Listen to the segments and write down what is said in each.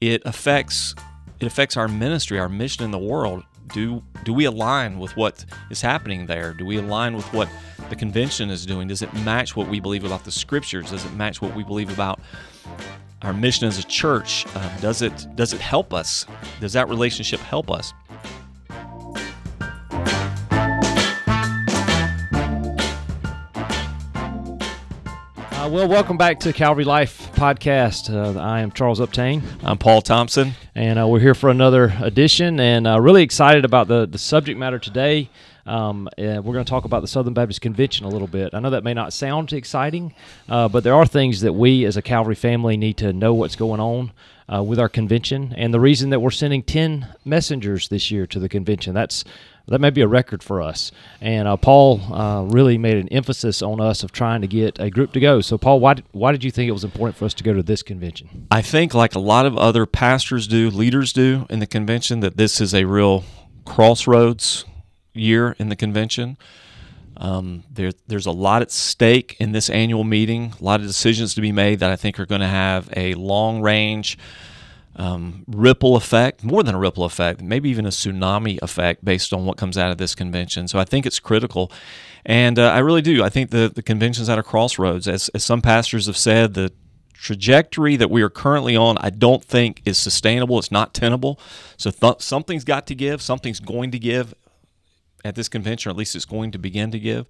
it affects it affects our ministry, our mission in the world. Do do we align with what is happening there? Do we align with what the convention is doing? Does it match what we believe about the scriptures? Does it match what we believe about our mission as a church? Uh, does it does it help us? Does that relationship help us? Uh, well, welcome back to Calvary Life Podcast. Uh, I am Charles Uptain. I'm Paul Thompson. And uh, we're here for another edition and uh, really excited about the, the subject matter today. Um, and we're going to talk about the Southern Baptist Convention a little bit. I know that may not sound exciting, uh, but there are things that we as a Calvary family need to know what's going on uh, with our convention. And the reason that we're sending 10 messengers this year to the convention, that's that may be a record for us. And uh, Paul uh, really made an emphasis on us of trying to get a group to go. So, Paul, why did, why did you think it was important for us to go to this convention? I think, like a lot of other pastors do, leaders do in the convention, that this is a real crossroads year in the convention. Um, there, there's a lot at stake in this annual meeting, a lot of decisions to be made that I think are going to have a long range um, ripple effect, more than a ripple effect, maybe even a tsunami effect based on what comes out of this convention. So I think it's critical. And uh, I really do. I think the, the convention's at a crossroads. As, as some pastors have said, the trajectory that we are currently on, I don't think is sustainable. It's not tenable. So th- something's got to give, something's going to give at this convention, or at least it's going to begin to give.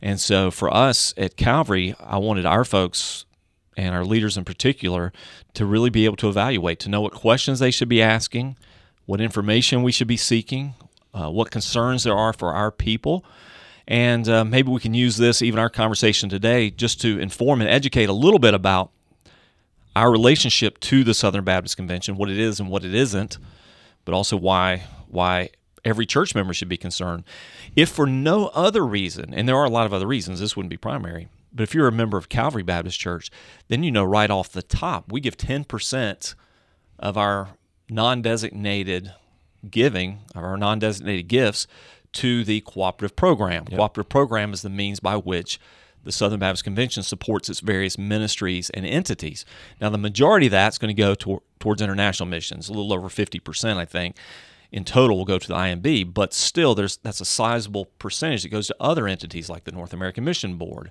And so for us at Calvary, I wanted our folks and our leaders in particular to really be able to evaluate, to know what questions they should be asking, what information we should be seeking, uh, what concerns there are for our people. And uh, maybe we can use this, even our conversation today, just to inform and educate a little bit about our relationship to the Southern Baptist Convention, what it is and what it isn't, but also why why every church member should be concerned. If for no other reason, and there are a lot of other reasons, this wouldn't be primary, but if you're a member of Calvary Baptist Church, then you know right off the top, we give 10% of our non designated giving, of our non designated gifts, to the cooperative program. Yep. Cooperative program is the means by which the Southern Baptist Convention supports its various ministries and entities. Now, the majority of that's going to go to, towards international missions, a little over 50%, I think. In total, will go to the IMB, but still, there's that's a sizable percentage that goes to other entities like the North American Mission Board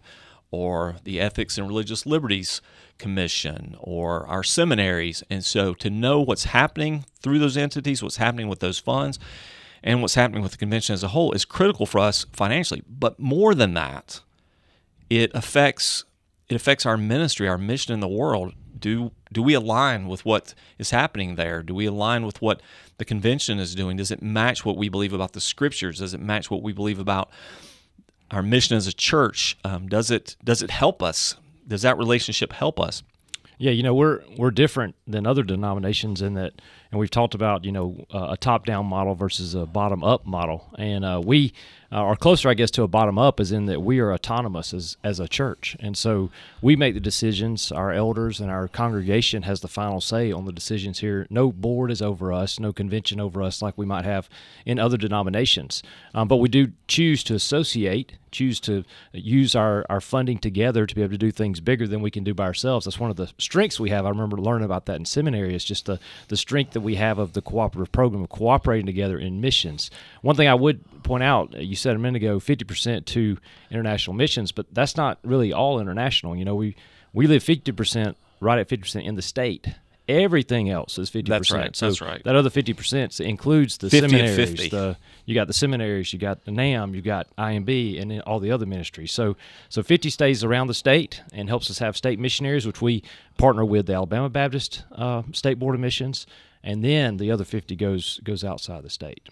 or the Ethics and Religious Liberties Commission or our seminaries. And so to know what's happening through those entities, what's happening with those funds, and what's happening with the convention as a whole is critical for us financially. But more than that, it affects it affects our ministry, our mission in the world. Do do we align with what is happening there? Do we align with what the convention is doing? Does it match what we believe about the scriptures? Does it match what we believe about our mission as a church um, does it does it help us? Does that relationship help us? Yeah you know we're we're different than other denominations in that and we've talked about you know uh, a top down model versus a bottom up model. And uh, we uh, are closer i guess to a bottom up is in that we are autonomous as, as a church. And so we make the decisions. Our elders and our congregation has the final say on the decisions here. No board is over us no convention over us like we might have in other denominations. Um, but we do choose to associate choose to use our, our funding together to be able to do things bigger than we can do by ourselves. That's one of the strengths we have. I remember learning about that in seminary is just the, the strength that we have of the cooperative program of cooperating together in missions. One thing i would point out you said a minute ago 50% to international missions, but that's not really all international. You know, we we live 50% right at 50% in the state. Everything else is 50%. That's right. So that's right. That other 50% includes the 50 seminaries. The, you got the seminaries, you got the NAM, you got IMB, and then all the other ministries. So, so 50 stays around the state and helps us have state missionaries, which we partner with the Alabama Baptist uh, State Board of Missions and then the other 50 goes goes outside the state.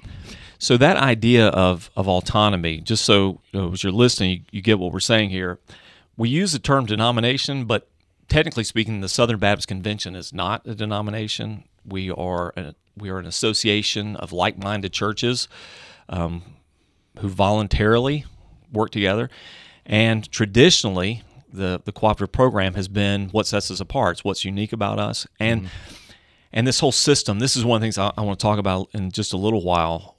So that idea of of autonomy, just so you know, as you're listening, you, you, get what we're saying here. We use the term denomination, but technically speaking, the Southern Baptist Convention is not a denomination. We are a, we are an association of like-minded churches um, who voluntarily work together, and traditionally. The, the cooperative program has been what sets us apart. It's what's unique about us. And mm-hmm and this whole system, this is one of the things I, I want to talk about in just a little while.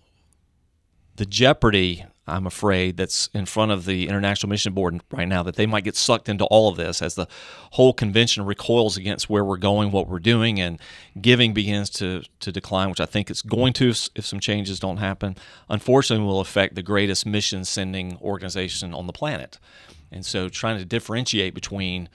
The jeopardy I'm afraid, that's in front of the International Mission Board right now, that they might get sucked into all of this as the whole convention recoils against where we're going, what we're doing, and giving begins to, to decline, which I think it's going to if some changes don't happen. Unfortunately, will affect the greatest mission sending organization on the planet. And so trying to differentiate between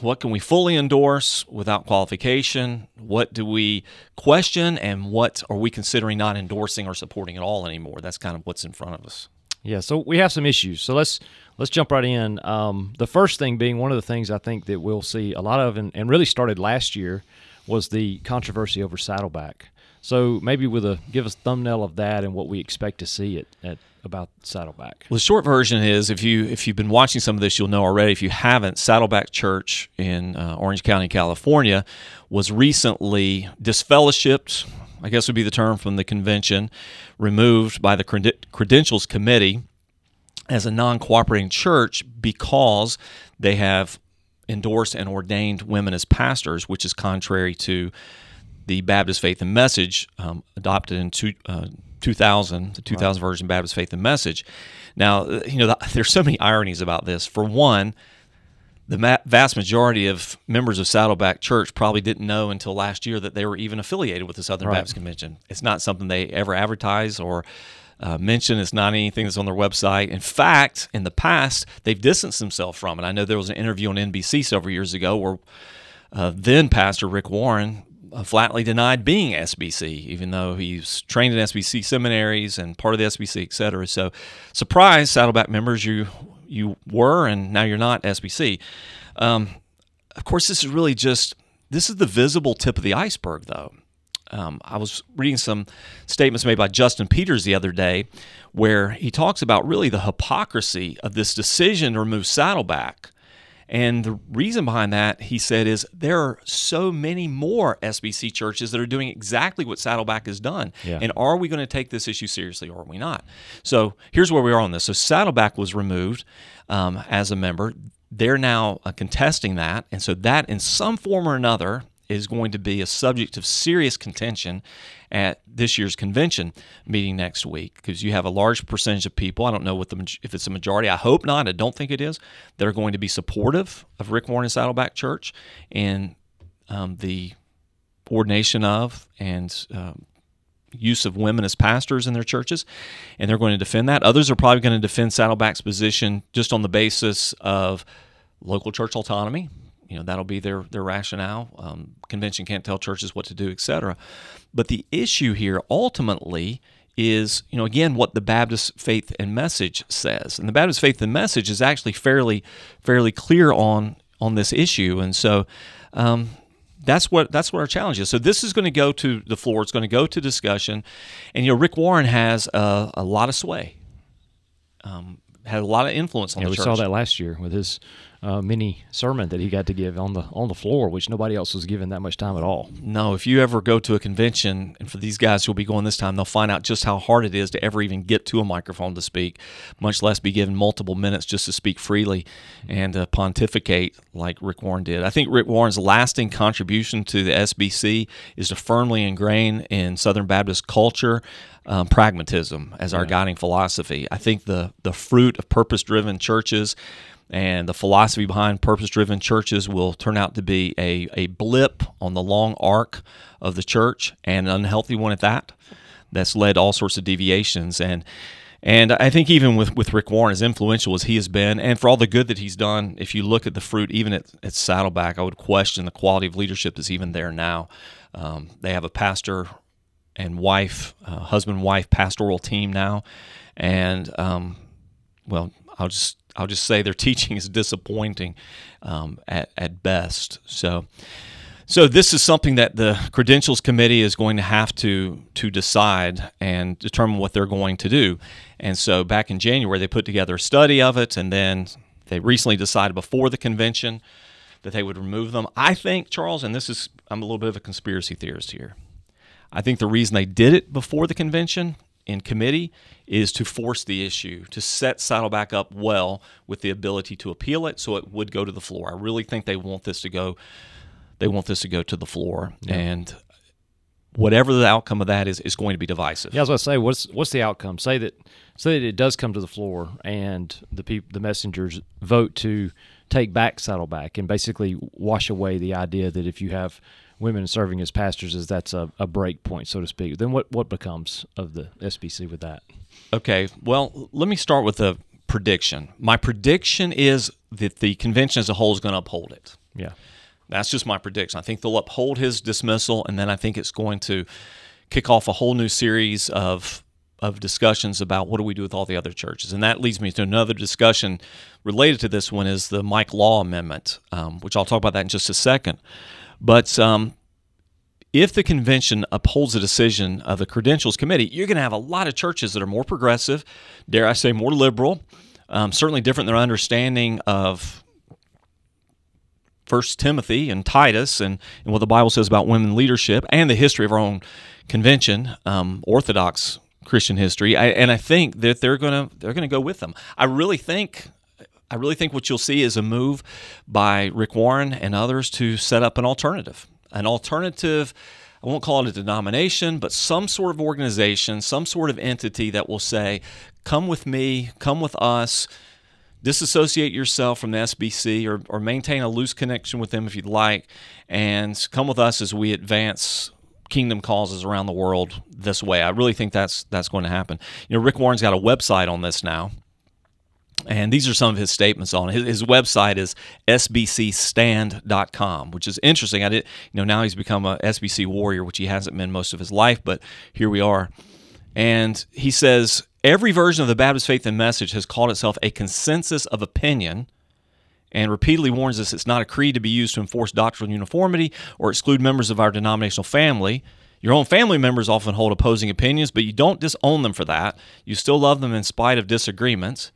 what can we fully endorse without qualification? What do we question? And what are we considering not endorsing or supporting at all anymore? That's kind of what's in front of us. Yeah, so we have some issues. So let's let's jump right in. Um, the first thing being one of the things I think that we'll see a lot of, and, and really started last year, was the controversy over Saddleback. So maybe with a give us thumbnail of that and what we expect to see it at about Saddleback. Well, the short version is if you if you've been watching some of this, you'll know already. If you haven't, Saddleback Church in uh, Orange County, California, was recently disfellowshipped. I guess would be the term from the convention, removed by the credentials committee as a non-cooperating church because they have endorsed and ordained women as pastors, which is contrary to the Baptist Faith and Message um, adopted in two, uh, 2000, the 2000 right. version Baptist Faith and Message. Now, uh, you know, there's so many ironies about this. For one, the vast majority of members of Saddleback Church probably didn't know until last year that they were even affiliated with the Southern right. Baptist Convention. It's not something they ever advertise or uh, mention. It's not anything that's on their website. In fact, in the past, they've distanced themselves from it. I know there was an interview on NBC several years ago where uh, then Pastor Rick Warren flatly denied being SBC, even though he's trained in SBC seminaries and part of the SBC, et cetera. So, surprise, Saddleback members, you you were and now you're not SBC. Um, of course, this is really just this is the visible tip of the iceberg, though. Um, I was reading some statements made by Justin Peters the other day, where he talks about really the hypocrisy of this decision to remove Saddleback and the reason behind that, he said, is there are so many more SBC churches that are doing exactly what Saddleback has done. Yeah. And are we going to take this issue seriously or are we not? So here's where we are on this. So Saddleback was removed um, as a member. They're now uh, contesting that. And so that, in some form or another, is going to be a subject of serious contention at this year's convention meeting next week because you have a large percentage of people. I don't know what the if it's a majority. I hope not. I don't think it is. That are going to be supportive of Rick Warren and Saddleback Church and um, the ordination of and um, use of women as pastors in their churches, and they're going to defend that. Others are probably going to defend Saddleback's position just on the basis of local church autonomy you know that'll be their their rationale. Um, convention can't tell churches what to do, etc. But the issue here ultimately is, you know, again, what the Baptist Faith and Message says, and the Baptist Faith and Message is actually fairly fairly clear on on this issue, and so. Um, that's what that's what our challenge is. So this is going to go to the floor. It's going to go to discussion, and you know Rick Warren has a, a lot of sway, um, had a lot of influence on yeah, the we church. saw that last year with his uh, mini sermon that he got to give on the on the floor, which nobody else was given that much time at all. No, if you ever go to a convention, and for these guys who'll be going this time, they'll find out just how hard it is to ever even get to a microphone to speak, much less be given multiple minutes just to speak freely and uh, pontificate like Rick Warren did. I think Rick Warren's lasting contribution to the SBC is to firmly ingrain in Southern Baptist culture. Um, pragmatism as our yeah. guiding philosophy. I think the the fruit of purpose driven churches and the philosophy behind purpose driven churches will turn out to be a, a blip on the long arc of the church and an unhealthy one at that. That's led all sorts of deviations. And and I think even with, with Rick Warren, as influential as he has been, and for all the good that he's done, if you look at the fruit, even at, at Saddleback, I would question the quality of leadership that's even there now. Um, they have a pastor and wife, uh, husband wife pastoral team now, and um, well, I'll just I'll just say their teaching is disappointing um, at, at best. So, so this is something that the credentials committee is going to have to to decide and determine what they're going to do. And so back in January, they put together a study of it, and then they recently decided before the convention that they would remove them. I think Charles, and this is I'm a little bit of a conspiracy theorist here. I think the reason they did it before the convention in committee is to force the issue, to set Saddleback up well with the ability to appeal it so it would go to the floor. I really think they want this to go they want this to go to the floor. Yeah. And whatever the outcome of that is, is going to be divisive. Yeah, as I was going to say, what's what's the outcome? Say that say that it does come to the floor, and the people, the messengers vote to take back Saddleback and basically wash away the idea that if you have women serving as pastors, is that's a, a break point, so to speak. Then what what becomes of the SBC with that? Okay, well, let me start with a prediction. My prediction is that the convention as a whole is going to uphold it. Yeah. That's just my prediction. I think they'll uphold his dismissal, and then I think it's going to kick off a whole new series of of discussions about what do we do with all the other churches, and that leads me to another discussion related to this one is the Mike Law Amendment, um, which I'll talk about that in just a second. But um, if the convention upholds a decision of the credentials committee, you're going to have a lot of churches that are more progressive, dare I say, more liberal, um, certainly different in their understanding of First Timothy and Titus and, and what the Bible says about women leadership and the history of our own convention, um, Orthodox Christian history. I, and I think that they're gonna they're gonna go with them. I really think I really think what you'll see is a move by Rick Warren and others to set up an alternative, an alternative. I won't call it a denomination, but some sort of organization, some sort of entity that will say, "Come with me, come with us." disassociate yourself from the SBC or, or maintain a loose connection with them if you'd like, and come with us as we advance kingdom causes around the world this way. I really think that's that's going to happen. You know, Rick Warren's got a website on this now. And these are some of his statements on. His, his website is sbcstand.com, which is interesting. I did, you know, now he's become a SBC warrior, which he hasn't been most of his life, but here we are. And he says Every version of the Baptist faith and message has called itself a consensus of opinion and repeatedly warns us it's not a creed to be used to enforce doctrinal uniformity or exclude members of our denominational family. Your own family members often hold opposing opinions, but you don't disown them for that. You still love them in spite of disagreements.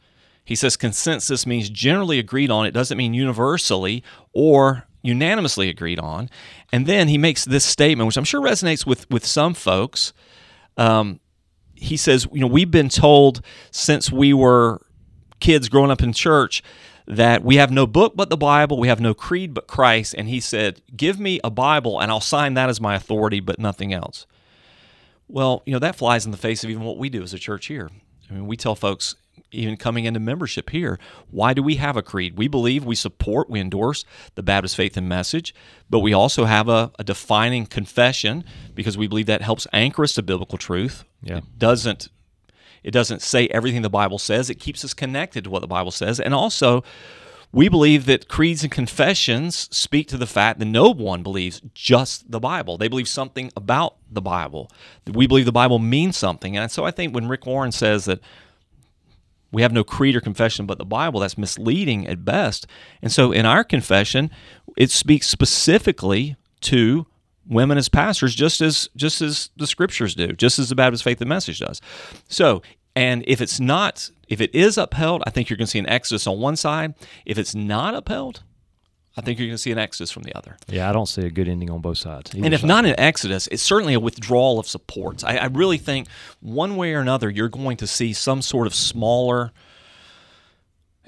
He says consensus means generally agreed on. It doesn't mean universally or unanimously agreed on. And then he makes this statement, which I'm sure resonates with, with some folks. Um, he says, you know, we've been told since we were kids growing up in church that we have no book but the Bible, we have no creed but Christ. And he said, Give me a Bible and I'll sign that as my authority, but nothing else. Well, you know, that flies in the face of even what we do as a church here. I mean, we tell folks, even coming into membership here, why do we have a creed? We believe, we support, we endorse the Baptist faith and message, but we also have a, a defining confession because we believe that helps anchor us to biblical truth. Yeah. It doesn't it doesn't say everything the Bible says. It keeps us connected to what the Bible says. And also, we believe that creeds and confessions speak to the fact that no one believes just the Bible. They believe something about the Bible. We believe the Bible means something. And so I think when Rick Warren says that we have no creed or confession but the Bible, that's misleading at best. And so in our confession, it speaks specifically to women as pastors just as just as the scriptures do just as the baptist faith and message does so and if it's not if it is upheld i think you're going to see an exodus on one side if it's not upheld i think you're going to see an exodus from the other Yeah, I don't see a good ending on both sides. and if not an exodus it's certainly a withdrawal of supports I, I really think one way or another you're going to see some sort of smaller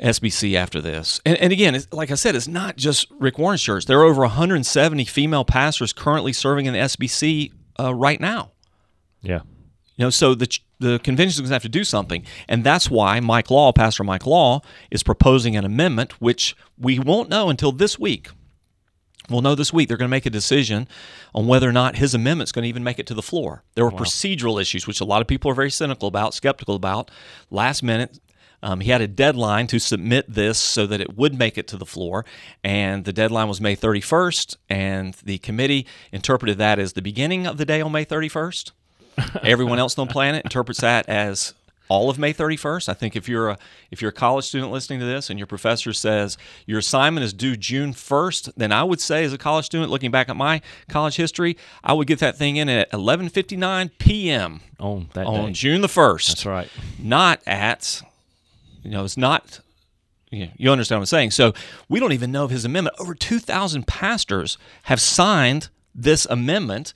SBC after this. And, and again, it's, like I said, it's not just Rick Warren's church. There are over 170 female pastors currently serving in the SBC uh, right now. yeah, You know, so the the convention is going to have to do something, and that's why Mike Law, Pastor Mike Law, is proposing an amendment, which we won't know until this week. We'll know this week. They're going to make a decision on whether or not his amendment's going to even make it to the floor. There were procedural issues, which a lot of people are very cynical about, skeptical about. Last minute, um, he had a deadline to submit this so that it would make it to the floor, and the deadline was May 31st, and the committee interpreted that as the beginning of the day on May 31st. Everyone else on the planet interprets that as all of May 31st. I think if you're a if you're a college student listening to this and your professor says your assignment is due June 1st, then I would say as a college student looking back at my college history, I would get that thing in at 11:59 p.m. on that on day. June the 1st That's right. not at you know it's not you, know, you understand what i'm saying so we don't even know of his amendment over 2000 pastors have signed this amendment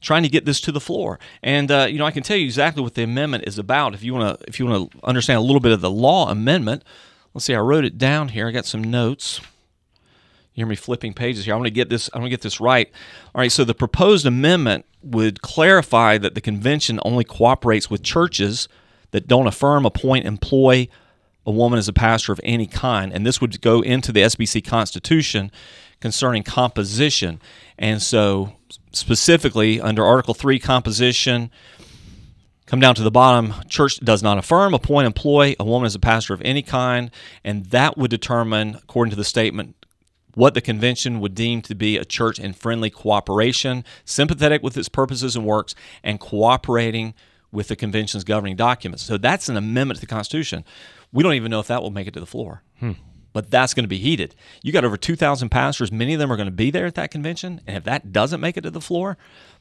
trying to get this to the floor and uh, you know i can tell you exactly what the amendment is about if you want to if you want to understand a little bit of the law amendment let's see i wrote it down here i got some notes You hear me flipping pages here. I want to get this. I want to get this right. All right. So the proposed amendment would clarify that the convention only cooperates with churches that don't affirm, appoint, employ a woman as a pastor of any kind, and this would go into the SBC Constitution concerning composition. And so, specifically under Article Three, composition. Come down to the bottom. Church does not affirm, appoint, employ a woman as a pastor of any kind, and that would determine, according to the statement, what the convention would deem to be a church in friendly cooperation, sympathetic with its purposes and works, and cooperating with the convention's governing documents. So that's an amendment to the Constitution. We don't even know if that will make it to the floor. Hmm. But that's going to be heated. You got over 2,000 pastors. Many of them are going to be there at that convention. And if that doesn't make it to the floor,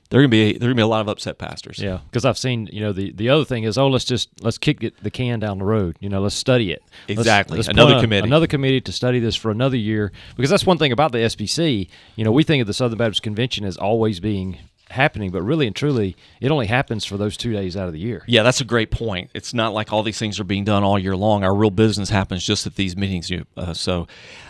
there are going to be there going to be a lot of upset pastors. Yeah, because I've seen you know the the other thing is oh let's just let's kick it, the can down the road. You know let's study it exactly. Let's, let's another committee, another committee to study this for another year because that's one thing about the SBC. You know we think of the Southern Baptist Convention as always being happening, but really and truly, it only happens for those two days out of the year. Yeah, that's a great point. It's not like all these things are being done all year long. Our real business happens just at these meetings. Uh, so,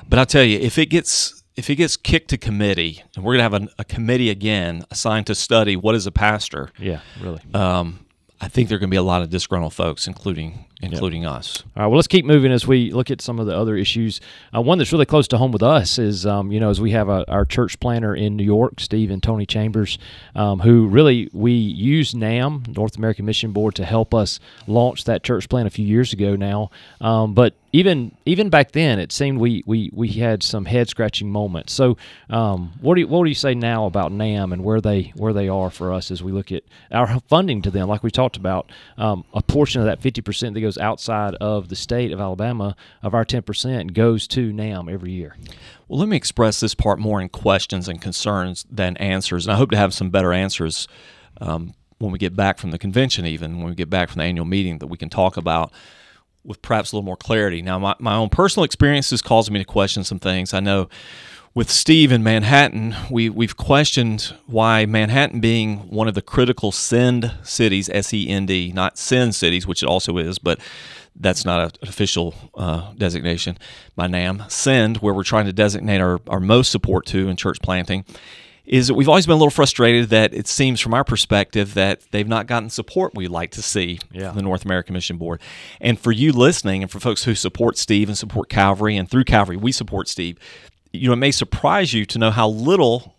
but I'll tell you, if it gets if it gets kicked to committee, and we're going to have a, a, committee again assigned to study what is a pastor. Yeah, really. Um, I think there are going to be a lot of disgruntled folks, including including yep. us. All right. Well, let's keep moving as we look at some of the other issues. Uh, one that's really close to home with us is, um, you know, as we have a, our church planter in New York, Steve and Tony Chambers, um, who really we use NAM, North American Mission Board, to help us launch that church plant a few years ago now. Um, but even even back then, it seemed we we, we had some head scratching moments. So, um, what do you, what do you say now about NAM and where they where they are for us as we look at our funding to them? Like we talked about, um, a portion of that fifty percent that goes outside of the state of Alabama of our ten percent goes to NAM every year. Well, let me express this part more in questions and concerns than answers, and I hope to have some better answers. Um, when we get back from the convention, even when we get back from the annual meeting, that we can talk about with perhaps a little more clarity. Now, my, my own personal experiences caused me to question some things. I know with Steve in Manhattan, we, we've questioned why Manhattan being one of the critical send cities, S E N D, not send cities, which it also is, but that's not an official uh, designation by NAM, send, where we're trying to designate our, our most support to in church planting is that we've always been a little frustrated that it seems from our perspective that they've not gotten support we'd like to see yeah. from the North American Mission Board. And for you listening and for folks who support Steve and support Calvary and through Calvary we support Steve, you know, it may surprise you to know how little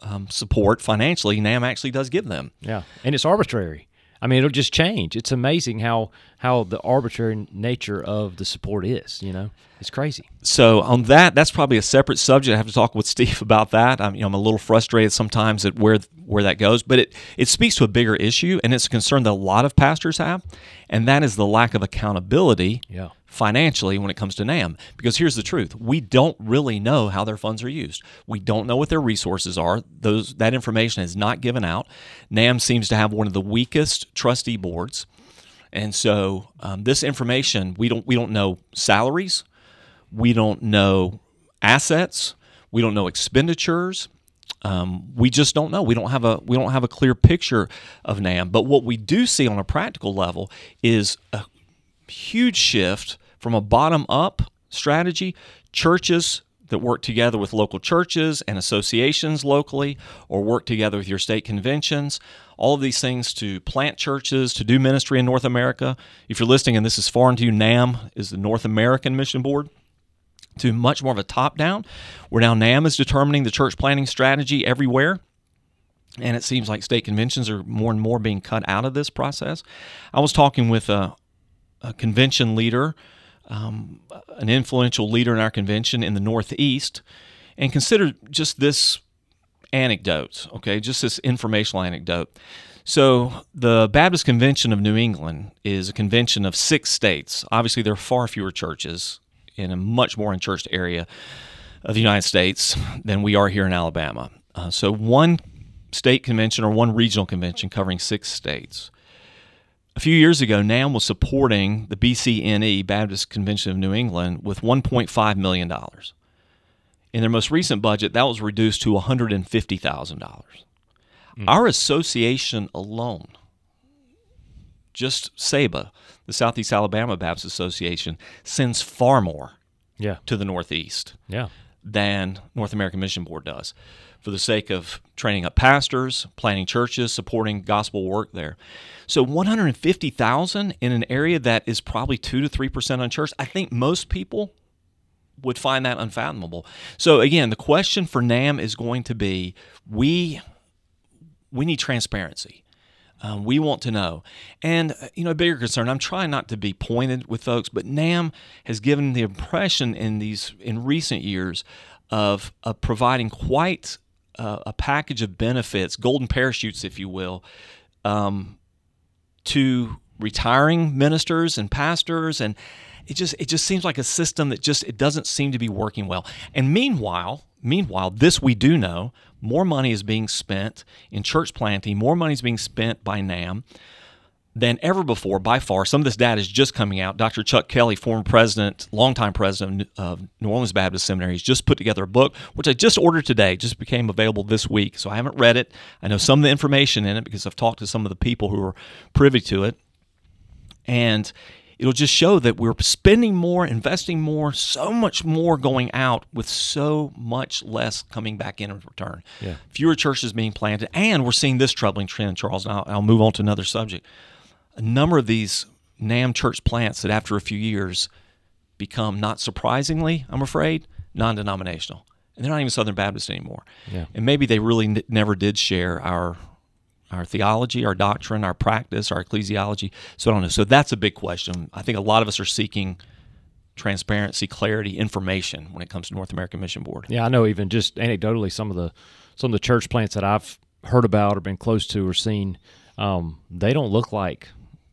um, support financially NAM actually does give them. Yeah. And it's arbitrary. I mean, it'll just change. It's amazing how how the arbitrary nature of the support is. You know, it's crazy. So on that, that's probably a separate subject. I have to talk with Steve about that. I'm, you know, I'm a little frustrated sometimes at where where that goes, but it it speaks to a bigger issue, and it's a concern that a lot of pastors have, and that is the lack of accountability. Yeah financially when it comes to NAM. Because here's the truth we don't really know how their funds are used. We don't know what their resources are. Those That information is not given out. NAM seems to have one of the weakest trustee boards. And so um, this information, we don't, we don't know salaries, we don't know assets, we don't know expenditures. Um, we just don't know. We don't have a we don't have a clear picture of NAM. But what we do see on a practical level is a huge shift from a bottom up strategy, churches that work together with local churches and associations locally or work together with your state conventions, all of these things to plant churches, to do ministry in North America. If you're listening and this is foreign to you, NAM is the North American Mission Board. To much more of a top down, where now NAM is determining the church planting strategy everywhere. And it seems like state conventions are more and more being cut out of this process. I was talking with a, a convention leader um, an influential leader in our convention in the Northeast, and consider just this anecdote, okay, just this informational anecdote. So, the Baptist Convention of New England is a convention of six states. Obviously, there are far fewer churches in a much more unchurched area of the United States than we are here in Alabama. Uh, so, one state convention or one regional convention covering six states. A few years ago, NAM was supporting the BCNE, Baptist Convention of New England, with $1.5 million. In their most recent budget, that was reduced to $150,000. Mm. Our association alone, just SABA, the Southeast Alabama Baptist Association, sends far more yeah. to the Northeast. Yeah. than North American Mission Board does for the sake of training up pastors, planting churches, supporting gospel work there. So 150,000 in an area that is probably 2 to 3% unchurched, I think most people would find that unfathomable. So again, the question for NAM is going to be we we need transparency. Um, we want to know. And, uh, you know, a bigger concern, I'm trying not to be pointed with folks, but NAM has given the impression in these, in recent years, of, of providing quite a package of benefits, golden parachutes, if you will, um, to retiring ministers and pastors and it just it just seems like a system that just it doesn't seem to be working well. And meanwhile, meanwhile, this we do know, more money is being spent in church planting, more money is being spent by NAM than ever before by far. Some of this data is just coming out. Dr. Chuck Kelly, former president, longtime president of New Orleans Baptist Seminary, has just put together a book, which I just ordered today, just became available this week. So I haven't read it. I know some of the information in it because I've talked to some of the people who are privy to it. And it'll just show that we're spending more, investing more, so much more going out with so much less coming back in in return. Yeah. Fewer churches being planted, and we're seeing this troubling trend, Charles. And I'll, I'll move on to another subject. A number of these NAM church plants that after a few years become, not surprisingly, I'm afraid, non denominational. And they're not even Southern Baptist anymore. Yeah. And maybe they really n- never did share our our theology, our doctrine, our practice, our ecclesiology. So I don't know. So that's a big question. I think a lot of us are seeking transparency, clarity, information when it comes to North American Mission Board. Yeah, I know. Even just anecdotally, some of the some of the church plants that I've heard about or been close to or seen, um, they don't look like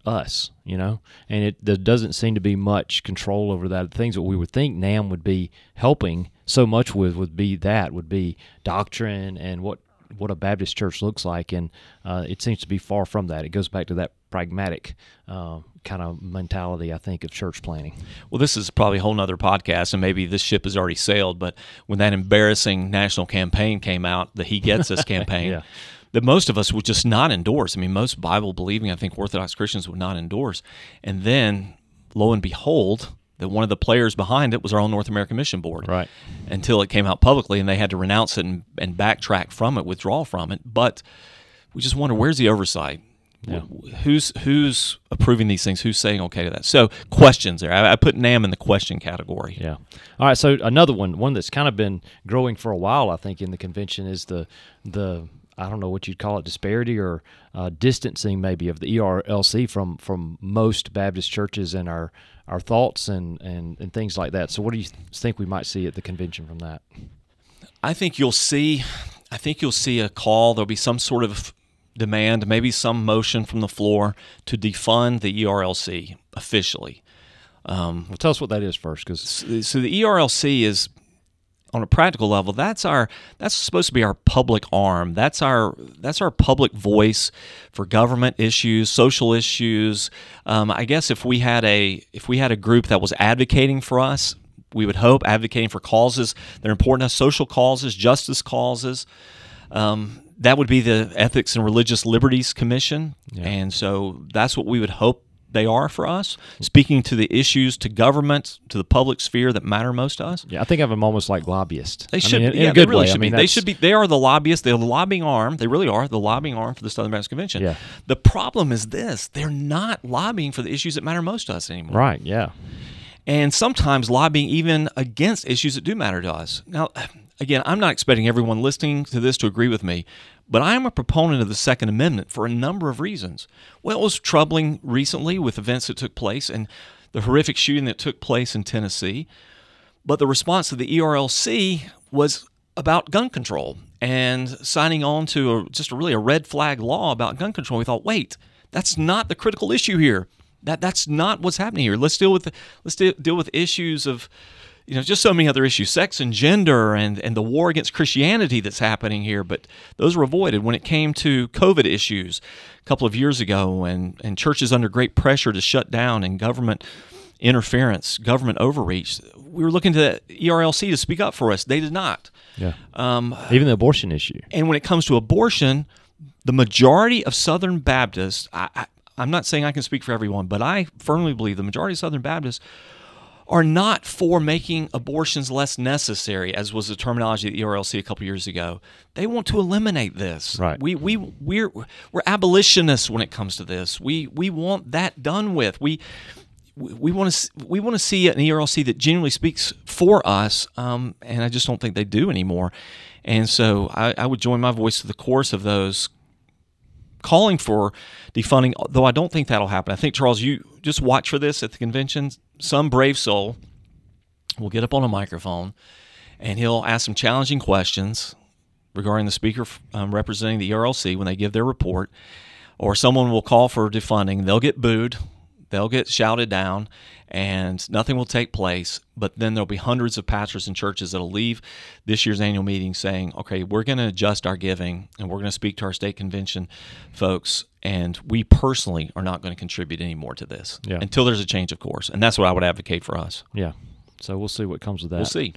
us, you know, and it there doesn't seem to be much control over that. The things that we would think NAM would be helping so much with would be that would be doctrine and what what a Baptist church looks like, and uh, it seems to be far from that. It goes back to that pragmatic uh, kind of mentality, I think, of church planning. Well, this is probably a whole nother podcast, and maybe this ship has already sailed. But when that embarrassing national campaign came out, the He Gets Us campaign, Yeah. That most of us would just not endorse. I mean, most Bible believing, I think, Orthodox Christians would not endorse. And then, lo and behold, that one of the players behind it was our own North American Mission Board. Right. Until it came out publicly, and they had to renounce it and, and backtrack from it, withdraw from it. But we just wonder where's the oversight? Yeah. Who's who's approving these things? Who's saying okay to that? So questions there. I, I put NAM in the question category. Yeah. All right. So another one, one that's kind of been growing for a while, I think, in the convention is the the I don't know what you'd call it, disparity or uh, distancing maybe of the ERLC from from most Baptist churches and our our thoughts and and and things like that. So what do you think we might see at the convention from that? I think you'll see. I think you'll see a call. There'll be some sort of demand, maybe some motion from the floor to defund the ERLC officially. Well, tell us what that is first, because So the ERLC is on a practical level that's our that's supposed to be our public arm. That's our that's our public voice for government issues social issues. Um, i guess if we had a if we had a group that was advocating for us we would hope advocating for causes that are important to us social causes justice causes. Um, that would be the ethics and religious liberties commission. And so that's what we would hope they are for us speaking to the issues to government to the public sphere that matter most to us yeah, I think of them almost like lobbyists. they I should, mean, in, yeah, in a good they really way. should I mean, be. They should be. They are the lobbyists. They're the lobbying arm. They really are the lobbying arm for the Southern Baptist Convention. Yeah. The problem is this: they're not lobbying for the issues that matter most to us anymore. right. Yeah. And sometimes lobbying even against issues that do matter to us. Now, again, I'm not expecting everyone listening to this to agree with me, but I am a proponent of the Second Amendment for a number of reasons. Well, it was troubling recently with events that took place and the horrific shooting that took place in Tennessee. But the response of the ERLC was about gun control and signing on to a, just a really a red flag law about gun control. We thought, wait, that's not the critical issue here. That that's not what's happening here. Let's deal with let's de- deal with issues of you know just so many other issues, sex and gender, and and the war against Christianity that's happening here. But those were avoided when it came to COVID issues a couple of years ago, and and churches under great pressure to shut down and government interference, government overreach. We were looking to E ERLC to speak up for us. They did not. Yeah. Um, Even the abortion issue. and when it comes to abortion, the majority of Southern Baptists, I, I, I'm not saying I can speak for everyone, but I firmly believe the majority of Southern Baptists are not for making abortions less necessary, as was the terminology at the ERLC a couple years ago. They want to eliminate this. Right. We we we're we're abolitionists when it comes to this. We we want that done with. We we want to we want to see an ERLC that genuinely speaks for us, um, and I just don't think they do anymore. And so I, I would join my voice to the chorus of those calling for defunding, though I don't think that'll happen. I think, Charles, you just watch for this at the convention. Some brave soul will get up on a microphone and he'll ask some challenging questions regarding the speaker um, representing the ERLC when they give their report, or someone will call for defunding. They'll get booed, they'll get shouted down, and nothing will take place. But then there'll be hundreds of pastors and churches that'll leave this year's annual meeting saying, okay, we're going to adjust our giving and we're going to speak to our state convention folks. And we personally are not going to contribute any more to this Yeah. until there's a change of course. And that's what I would advocate for us. Yeah. So we'll see what comes with that. We'll see.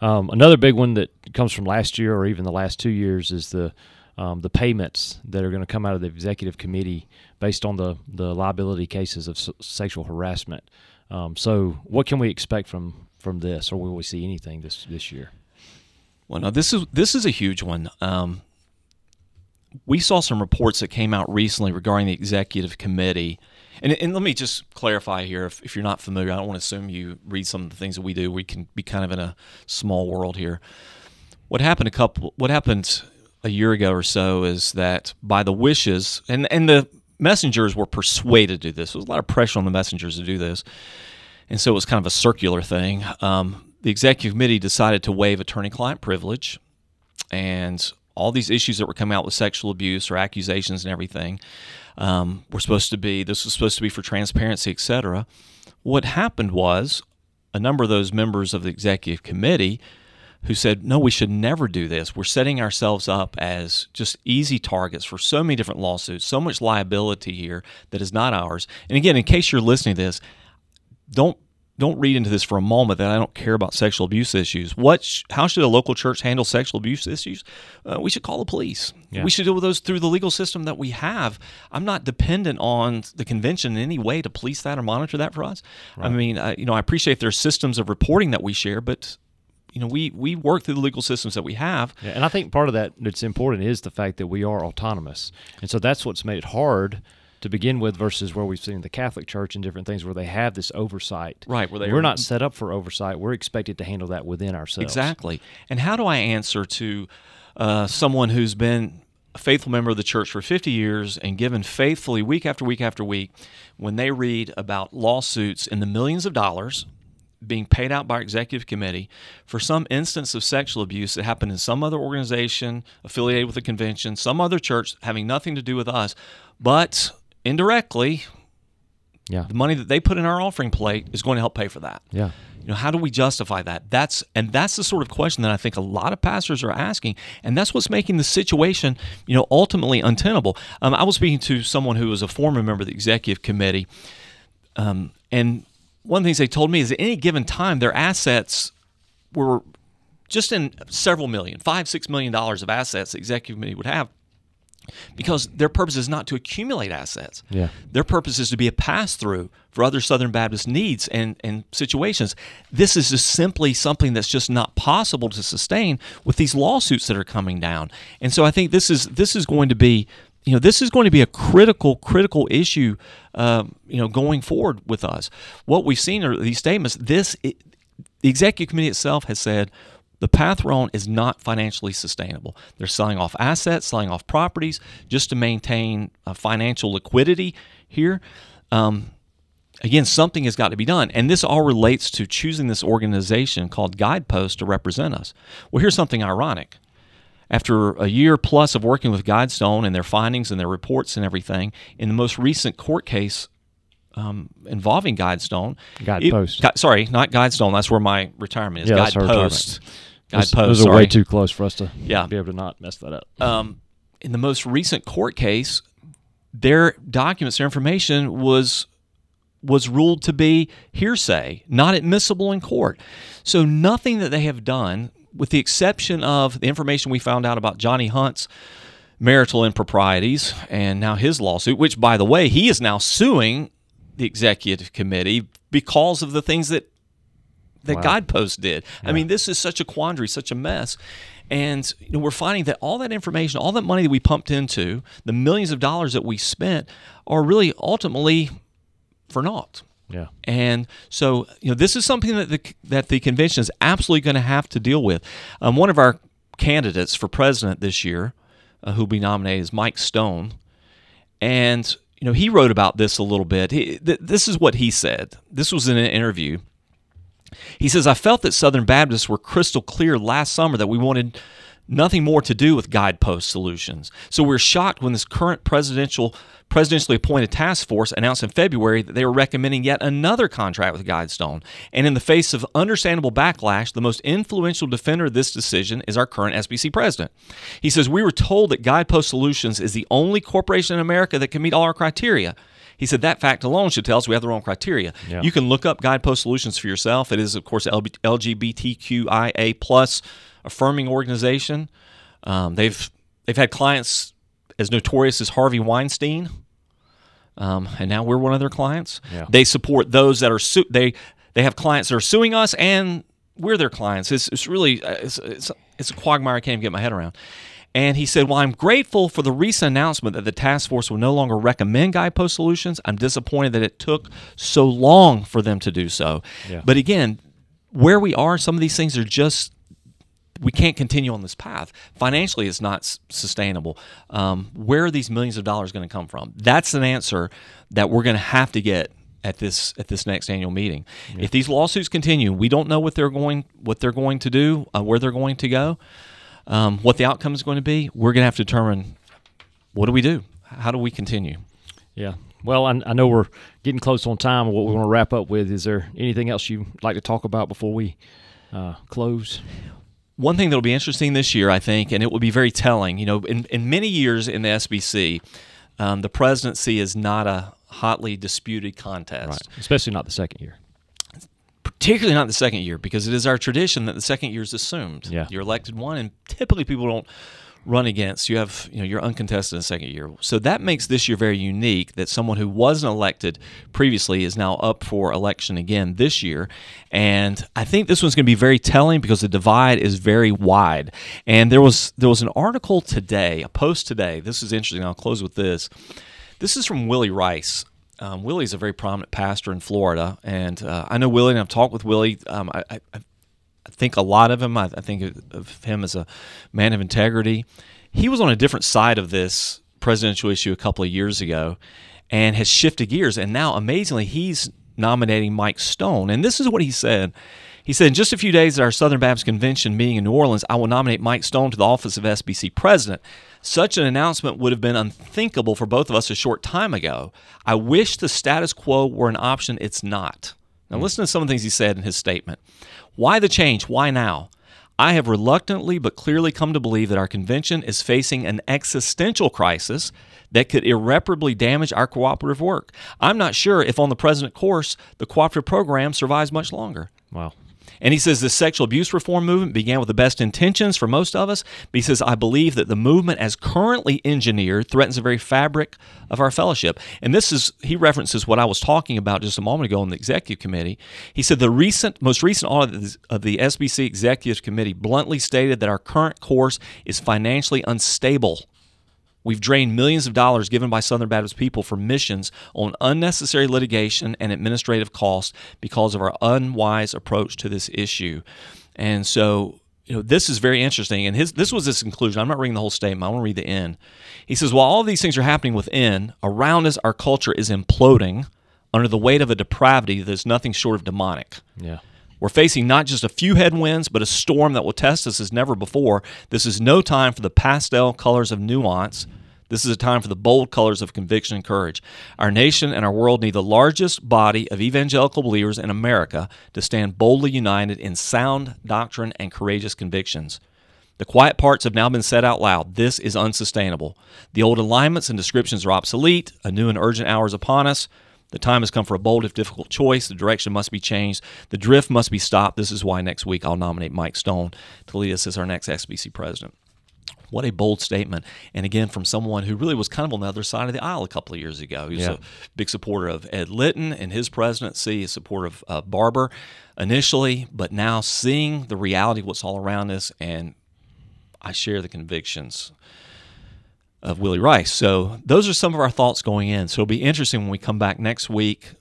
Um, another big one that comes from last year or even the last two years is the um, the payments that are going to come out of the executive committee based on the, the liability cases of s- sexual harassment. Um, so, what can we expect from from this, or will we see anything this this year? Well, no, this is this is a huge one. Um, we saw some reports that came out recently regarding the executive committee. And, and let me just clarify here if, if you're not familiar, I don't want to assume you read some of the things that we do. We can be kind of in a small world here. What happened a couple what happened a year ago or so is that by the wishes and, and the messengers were persuaded to do this. There was a lot of pressure on the messengers to do this. And so it was kind of a circular thing. Um, the executive committee decided to waive attorney client privilege and all these issues that were coming out with sexual abuse or accusations and everything um, were supposed to be this was supposed to be for transparency etc what happened was a number of those members of the executive committee who said no we should never do this we're setting ourselves up as just easy targets for so many different lawsuits so much liability here that is not ours and again in case you're listening to this don't don't read into this for a moment that I don't care about sexual abuse issues. What? Sh- how should a local church handle sexual abuse issues? Uh, we should call the police. Yeah. We should deal with those through the legal system that we have. I'm not dependent on the convention in any way to police that or monitor that for us. I mean, I, you know, I appreciate there's systems of reporting that we share, but you know, we we work through the legal systems that we have. Yeah, and I think part of that that's important is the fact that we are autonomous, and so that's what's made it hard to begin with versus where we've seen the Catholic Church and different things where they have this oversight. Right, where they we're not set up for oversight. We're expected to handle that within ourselves. Exactly. And how do I answer to uh, someone who's been a faithful member of the church for 50 years and given faithfully week after week after week when they read about lawsuits in the millions of dollars being paid out by our executive committee for some instance of sexual abuse that happened in some other organization affiliated with the convention, some other church having nothing to do with us, but indirectly, Yeah. the money that they put in our offering plate is going to help pay for that. Yeah. You know, how do we justify that? That's and that's the sort of question that I think a lot of pastors are asking, and that's what's making the situation, you know, ultimately untenable. Um, I was speaking to someone who was a former member of the executive committee, um, and one of the things they told me is at any given time their assets were just in several million, five, six million dollars of assets the executive committee would have because their purpose is not to accumulate assets. Yeah. Their purpose is to be a pass through for other Southern Baptist needs and, and situations. This is just simply something that's just not possible to sustain with these lawsuits that are coming down. And so I think this is this is going to be you know this is going to be a critical critical issue um, you know going forward with us. What we've seen are these statements. This it, the executive committee itself has said the path we're on is not financially sustainable. They're selling off assets, selling off properties just to maintain uh, financial liquidity here. Um, again, something has got to be done. And this all relates to choosing this organization called Guidepost to represent us. Well, here's something ironic. After a year plus of working with Guidestone and their findings and their reports and everything, in the most recent court case um, involving Guidestone, Guidepost. it- sorry, not Guidestone. That's where my retirement is. Yeah, her Guidepost. Those, Guidepost. those are way too close for us to Yeah. be able to not mess that up. um, in the most recent court case, their documents, their information was was ruled to be hearsay, not admissible in court. So nothing that they have done, with the exception of the information we found out about Johnny Hunt's marital improprieties and now his lawsuit, which by the way, he is now suing the executive committee because of the things that that Wow. Guidepost did. I mean, this is such a quandary, such a mess. And you know, we're finding that all that information, all that money that we pumped into, the millions of dollars that we spent, are really ultimately for naught. Yeah. And so, you know, this is something that the that the convention is absolutely going to have to deal with. Um, one of our candidates for president this year, uh, who'll be nominated, is Mike Stone, and you know he wrote about this a little bit. He, th- this is what he said. This was in an interview. He says, "I felt that Southern Baptists were crystal clear last summer that we wanted." Nothing more to do with guidepost solutions. So we're shocked when this current presidential presidentially appointed task force announced in February that they were recommending yet another contract with Guidestone. And in the face of understandable backlash, the most influential defender of this decision is our current SBC president. He says, We were told that Guidepost Solutions is the only corporation in America that can meet all our criteria. He said that fact alone should tell us we have the wrong criteria. Yeah. You can look up Guidepost Solutions for yourself. It is, of course, LGBTQIA plus affirming organization. Um, they've they've had clients as notorious as Harvey Weinstein, um, and now we're one of their clients. Yeah. They support those that are su- they they have clients that are suing us, and we're their clients. It's, it's really uh, it's, it's it's a quagmire I can't even get my head around. And he said, "Well, I'm grateful for the recent announcement that the task force will no longer recommend guidepost solutions. I'm disappointed that it took so long for them to do so. Yeah. But again, where we are, some of these things are just we can't continue on this path. Financially, it's not s- sustainable. Um, where are these millions of dollars going to come from? That's an answer that we're going to have to get at this at this next annual meeting. If these lawsuits continue, we don't know what they're going what they're going to do, uh, where they're going to go, um, what the outcome is going to be. We're going to have to determine what do we do. How do we continue? Yeah. Well, I, I know we're getting close on time. What we want to wrap up with is there anything else you'd like to talk about before we uh, close? One thing that'll be interesting this year, I think, and it will be very telling. You know, in, in many years in the SBC, um, the presidency is not a hotly disputed contest. Right. Especially not the second year. Particularly not the second year, because it is our tradition that the second year is assumed. Yeah. You're elected one, and typically people don't run against. You have, you know, you're uncontested in the second year. So that makes this year very unique that someone who wasn't elected previously is now up for election again this year. And I think this one's going to be very telling because the divide is very wide. And there was there was an article today, a post today. This is interesting. I'll close with this. This is from Willy Rice. Um, Willy's a very prominent pastor in Florida, and uh, I know Willy, and I've talked with Willy. Um, I, I, I think a lot of him. I, I think of- of him as a man of integrity. He was on a different side of this presidential issue a couple of years ago, and has shifted gears. And now, amazingly, he's nominating Mike Stone. And this is what he said. He said, in just a few days at our Southern Baptist Convention meeting in New Orleans, I will nominate Mike Stone to the office of SBC president. Such an announcement would have been unthinkable for both of us a short time ago. I wish the status quo were an option. It's not. Now, listen to some of the things he said in his statement. Why the change? Why now? I have reluctantly but clearly come to believe that our convention is facing an existential crisis that could irreparably damage our cooperative work. I'm not sure if on the present course the cooperative program survives much longer. Wow. And he says the sexual abuse reform movement began with the best intentions for most of us, but he says, I believe that the movement as currently engineered threatens the very fabric of our fellowship. And this is, he references what I was talking about just a moment ago in the executive committee. He said the recent, most recent audit of the SBC executive committee bluntly stated that our current course is financially unstable. We've drained millions of dollars given by Southern Baptist people for missions on unnecessary litigation and administrative costs because of our unwise approach to this issue. And so, you know, this is very interesting. And his this was his conclusion. I'm not reading the whole statement. I want to read the end. He says, while all these things are happening within, around us, our culture is imploding under the weight of a depravity that is nothing short of demonic. Yeah. We're facing not just a few headwinds, but a storm that will test us as never before. This is no time for the pastel colors of nuance. This is a time for the bold colors of conviction and courage. Our nation and our world need the largest body of evangelical believers in America to stand boldly united in sound doctrine and courageous convictions. The quiet parts have now been said out loud. This is unsustainable. The old alignments and descriptions are obsolete. A new and urgent hour is upon us. The time has come for a bold, if difficult choice. The direction must be changed. The drift must be stopped. This is why next week I'll nominate Mike Stone to lead us as our next SBC president. What a bold statement. And again, from someone who really was kind of on the other side of the aisle a couple of years ago. He was Yeah. a big supporter of Ed Litton and his presidency, a supporter of uh, Barber initially, but now seeing the reality of what's all around us, and I share the convictions of Willy Rice. So those are some of our thoughts going in. So it'll be interesting when we come back next week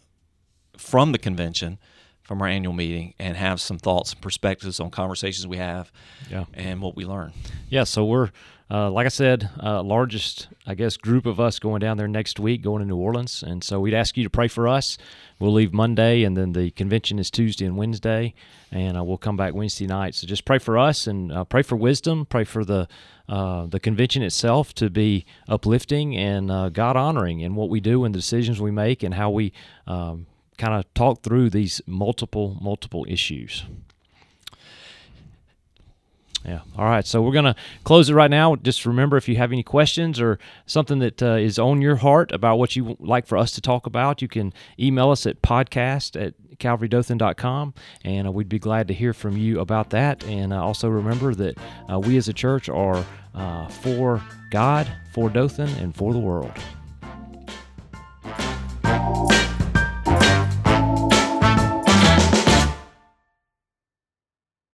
from the convention, from our annual meeting, and have some thoughts and perspectives on conversations we have Yeah. and what we learn. Yeah, so we're uh, like I said, uh, largest I guess group of us going down there next week, going to New Orleans, and so we'd ask you to pray for us. We'll leave Monday, and then the convention is Tuesday and Wednesday, and uh, we'll come back Wednesday night. So just pray for us and uh, pray for wisdom. Pray for the uh, the convention itself to be uplifting and uh, God honoring in what we do and the decisions we make and how we um, kind of talk through these multiple multiple issues. Yeah. All right. So we're going to close it right now. Just remember if you have any questions or something that uh, is on your heart about what you like for us to talk about, you can email us at podcast at calvarydothan.com and uh, we'd be glad to hear from you about that. And uh, also remember that uh, we as a church are uh, for God, for Dothan, and for the world.